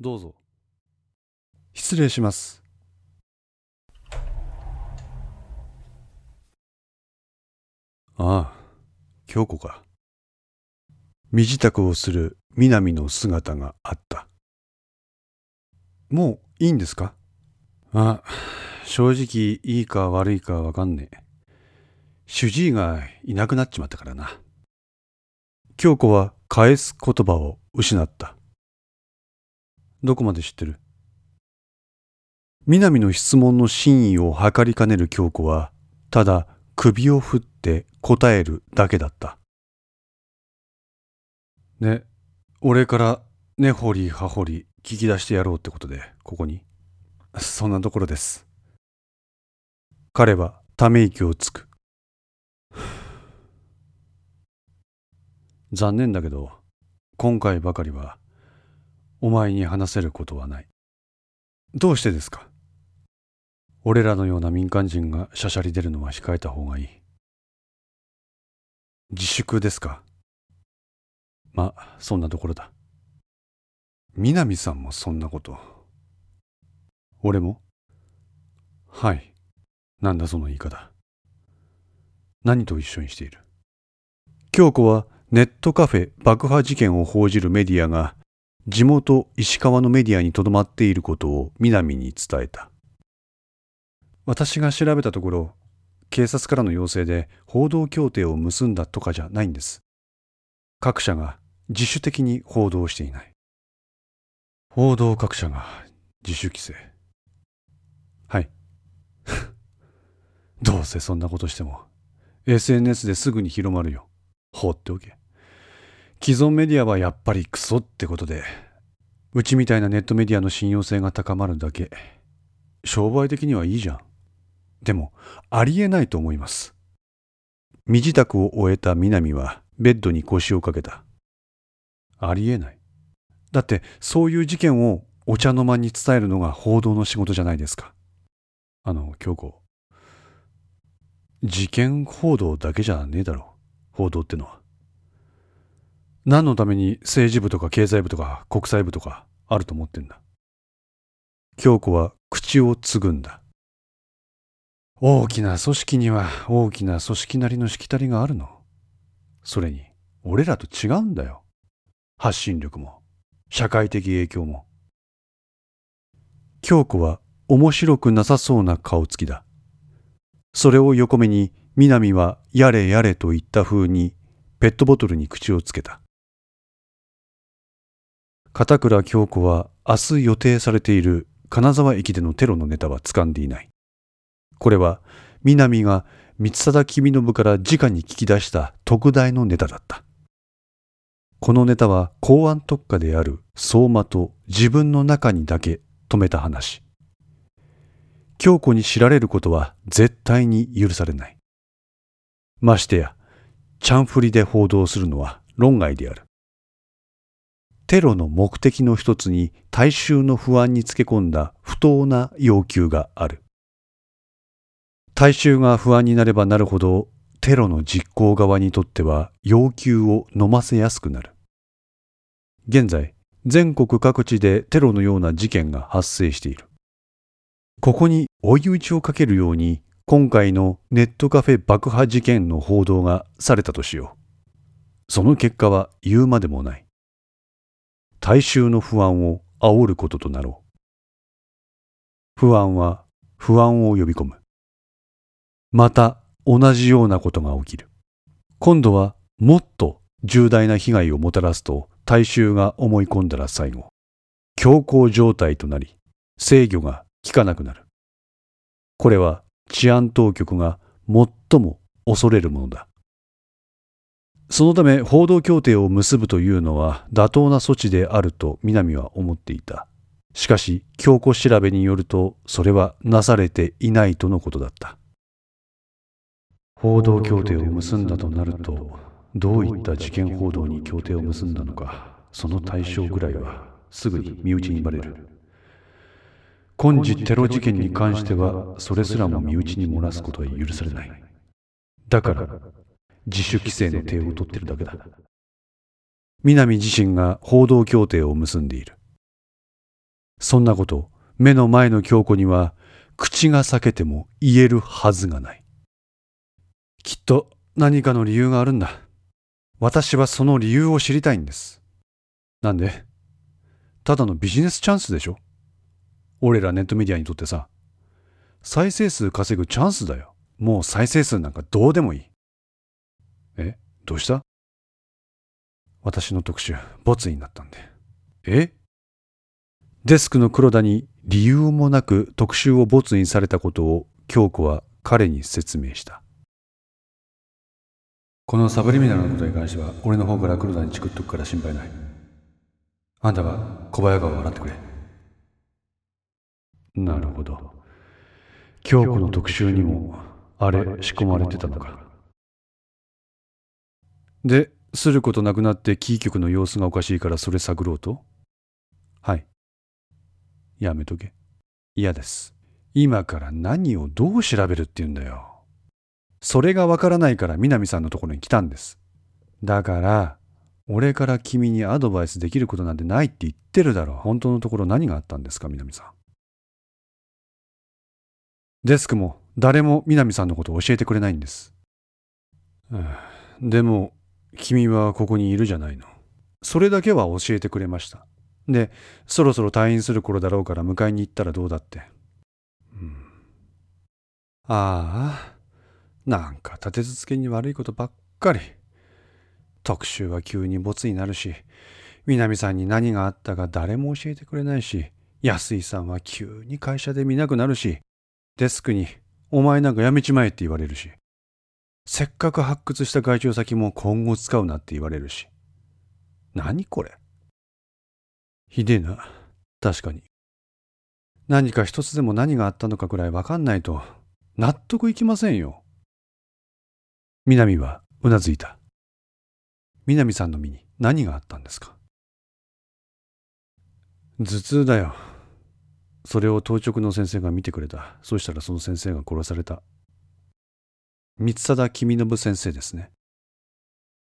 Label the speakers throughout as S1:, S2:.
S1: どうぞ。失礼します。ああ、京子か。身支度をする南の姿があった。もういいんですか？あ、正直いいか悪いかわかんねえ。主治医がいなくなっちまったからな。京子は返す言葉を失った。どこまで知ってる？南の質問の真意を測りかねる京子は、ただ首を振って答えるだけだった。ね、俺から根掘り葉掘り聞き出してやろうってことで、ここに。そんなところです。彼はため息をつく。残念だけど、今回ばかりは、お前に話せることはない。どうしてですか？俺らのような民間人がしゃしゃり出るのは控えた方がいい。自粛ですか？ま、そんなところだ。南さんもそんなこと。俺も？はい。なんだその言い方。何と一緒にしている？京子はネットカフェ爆破事件を報じるメディアが地元石川のメディアにとどまっていることを南に伝えた。私が調べたところ、警察からの要請で報道協定を結んだとかじゃないんです。各社が自主的に報道していない。報道各社が自主規制。はい。どうせそんなことしても SNS ですぐに広まるよ。放っておけ。既存メディアはやっぱりクソってことで、うちみたいなネットメディアの信用性が高まるだけ。商売的にはいいじゃん。でも、ありえないと思います。身支度を終えた南はベッドに腰をかけた。ありえない。だって、そういう事件をお茶の間に伝えるのが報道の仕事じゃないですか。あの、京子。事件報道だけじゃねえだろ。報道ってのは。何のために政治部とか経済部とか国際部とかあると思ってんだ？京子は口をつぐんだ。大きな組織には大きな組織なりのしきたりがあるの。それに、俺らと違うんだよ。発信力も、社会的影響も。京子は面白くなさそうな顔つきだ。それを横目に南はやれやれと言った風にペットボトルに口をつけた。片倉京子は明日予定されている金沢駅でのテロのネタは掴んでいない。これは南が三貞君信から直に聞き出した特大のネタだった。このネタは公安特化である相馬と自分の中にだけ止めた話。京子に知られることは絶対に許されない。ましてや、チャンフリで報道するのは論外である。テロの目的の一つに大衆の不安につけ込んだ不当な要求がある。大衆が不安になればなるほどテロの実行側にとっては要求を飲ませやすくなる。現在、全国各地でテロのような事件が発生している。ここに追い打ちをかけるように今回のネットカフェ爆破事件の報道がされたとしよう。その結果は言うまでもない。大衆の不安を煽ることとなろう。不安は不安を呼び込む。また同じようなことが起きる。今度はもっと重大な被害をもたらすと大衆が思い込んだら最後、強行状態となり、制御が効かなくなる。これは治安当局が最も恐れるものだ。そのため報道協定を結ぶというのは妥当な措置であると南は思っていた。しかし、強固調べによると、それはなされていないとのことだった。報道協定を結んだとなると、どういった事件報道に協定を結んだのか、その対象ぐらいはすぐに身内にバレる。今時テロ事件に関しては、それすらも身内に漏らすことは許されない。だから、自主規制の手を取ってるだけだ。南自身が報道協定を結んでいる。そんなこと目の前の京子には口が裂けても言えるはずがない。きっと何かの理由があるんだ。私はその理由を知りたいんです。なんで？ただのビジネスチャンスでしょ？俺らネットメディアにとってさ、再生数稼ぐチャンスだよ。もう再生数なんかどうでもいい。えどうした？私の特集、ボツになったんで。え？デスクの黒田に理由もなく特集をボツにされたことを京子は彼に説明した。このサブリミナルのことに関しては、俺の方から黒田にチクっとくから心配ない。あんたは小早川を洗ってくれ。なるほど。京子の特集にも、あれ仕込まれてたのか。で、することなくなってキー局の様子がおかしいからそれ探ろうと？はい。やめとけ。嫌です。今から何をどう調べるって言うんだよ。それがわからないから南さんのところに来たんです。だから、俺から君にアドバイスできることなんてないって言ってるだろう。本当のところ何があったんですか、南さん。デスクも誰も南さんのことを教えてくれないんです。でも、君はここにいるじゃないの。それだけは教えてくれました。で、そろそろ退院する頃だろうから迎えに行ったらどうだって。うん、ああ。なんか立て続けに悪いことばっかり。特集は急にボツになるし、南さんに何があったか誰も教えてくれないし、安井さんは急に会社で見なくなるし、デスクに、お前なんかやめちまえって言われるし、せっかく発掘した外注先も今後使うなって言われるし。何これ？ひでえな。確かに。何か一つでも何があったのかくらいわかんないと納得いきませんよ。南はうなずいた。南さんの身に何があったんですか？頭痛だよ。それを当直の先生が見てくれた。そしたらその先生が殺された。三貞君信先生ですね。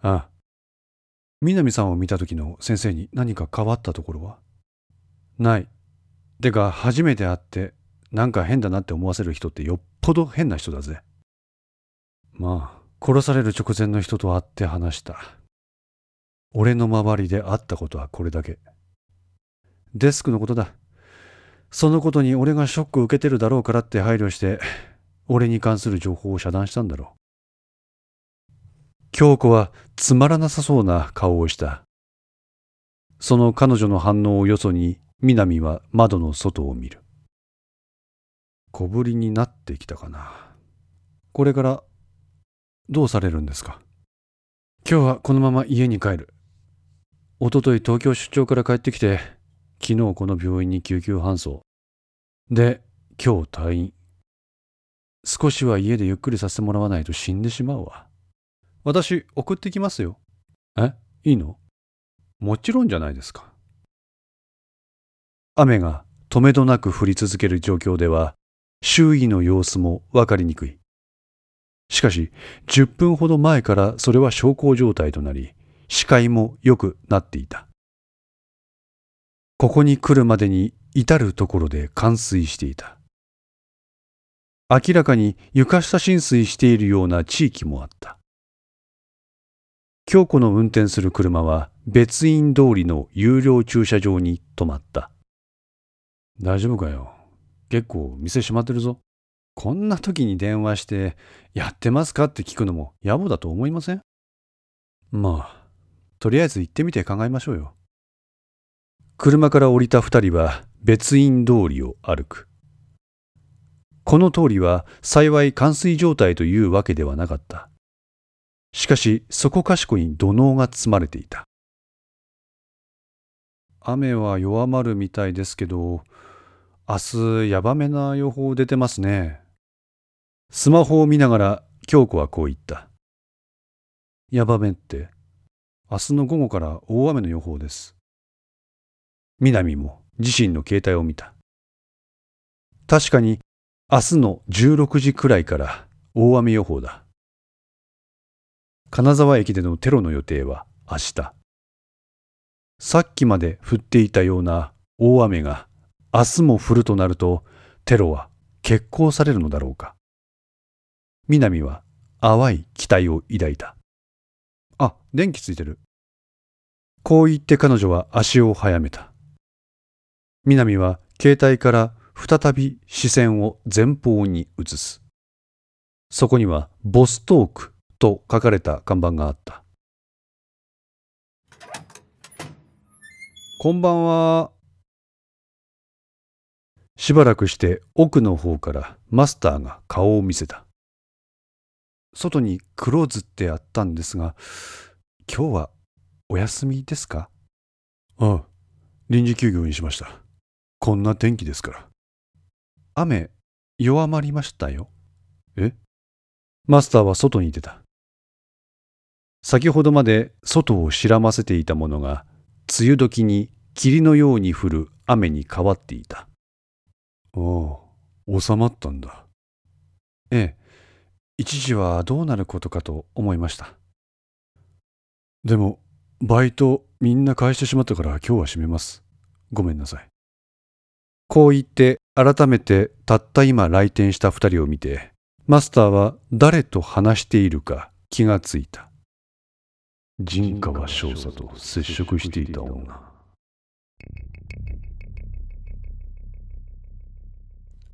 S1: ああ。南さんを見た時の先生に何か変わったところは？ない。てか、初めて会って、なんか変だなって思わせる人ってよっぽど変な人だぜ。まあ、殺される直前の人と会って話した。俺の周りで会ったことはこれだけ。デスクのことだ。そのことに俺がショック受けてるだろうからって配慮して、俺に関する情報を遮断したんだろう。京子はつまらなさそうな顔をした。その彼女の反応をよそに、南は窓の外を見る。小ぶりになってきたかな。これからどうされるんですか？今日はこのまま家に帰る。おととい東京出張から帰ってきて、昨日この病院に救急搬送。で、今日退院。少しは家でゆっくりさせてもらわないと死んでしまうわ。私、送ってきますよ。え？いいの？もちろんじゃないですか。雨が止めどなく降り続ける状況では、周囲の様子もわかりにくい。しかし、10分ほど前からそれは小康状態となり、視界も良くなっていた。ここに来るまでに至るところで冠水していた。明らかに床下浸水しているような地域もあった。京子の運転する車は別院通りの有料駐車場に止まった。大丈夫かよ。結構店閉まってるぞ。こんな時に電話して、やってますかって聞くのも野暮だと思いません？まあ、とりあえず行ってみて考えましょうよ。車から降りた二人は別院通りを歩く。この通りは幸い冠水状態というわけではなかった。しかしそこかしこに土のうが積まれていた。雨は弱まるみたいですけど、明日やばめな予報出てますね。スマホを見ながら京子はこう言った。やばめって、明日の午後から大雨の予報です。南も自身の携帯を見た。確かに明日の16時くらいから大雨予報だ。金沢駅でのテロの予定は明日。さっきまで降っていたような大雨が明日も降るとなると、テロは決行されるのだろうか。南は淡い期待を抱いた。あ、電気ついてる。こう言って彼女は足を速めた。南は携帯から再び視線を前方に移す。そこにはボストークと書かれた看板があった。こんばんは。しばらくして奥の方からマスターが顔を見せた。外にクローズってあったんですが、今日はお休みですか？ああ、臨時休業にしました。こんな天気ですから。雨、弱まりましたよ。え？マスターは外に出た。先ほどまで外を白ませていたものが、梅雨時に霧のように降る雨に変わっていた。ああ、収まったんだ。ええ、一時はどうなることかと思いました。でも、バイトみんな返してしまったから今日は閉めます。ごめんなさい。こう言って改めてたった今来店した二人を見て、マスターは誰と話しているか気がついた。陣川少佐と接触していた女。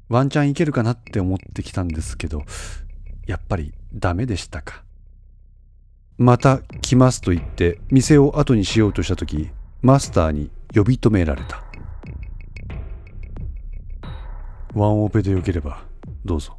S1: ワンチャンいけるかなって思ってきたんですけど、やっぱりダメでしたか。また来ますと言って店を後にしようとした時、マスターに呼び止められた。ワンオペでよければどうぞ。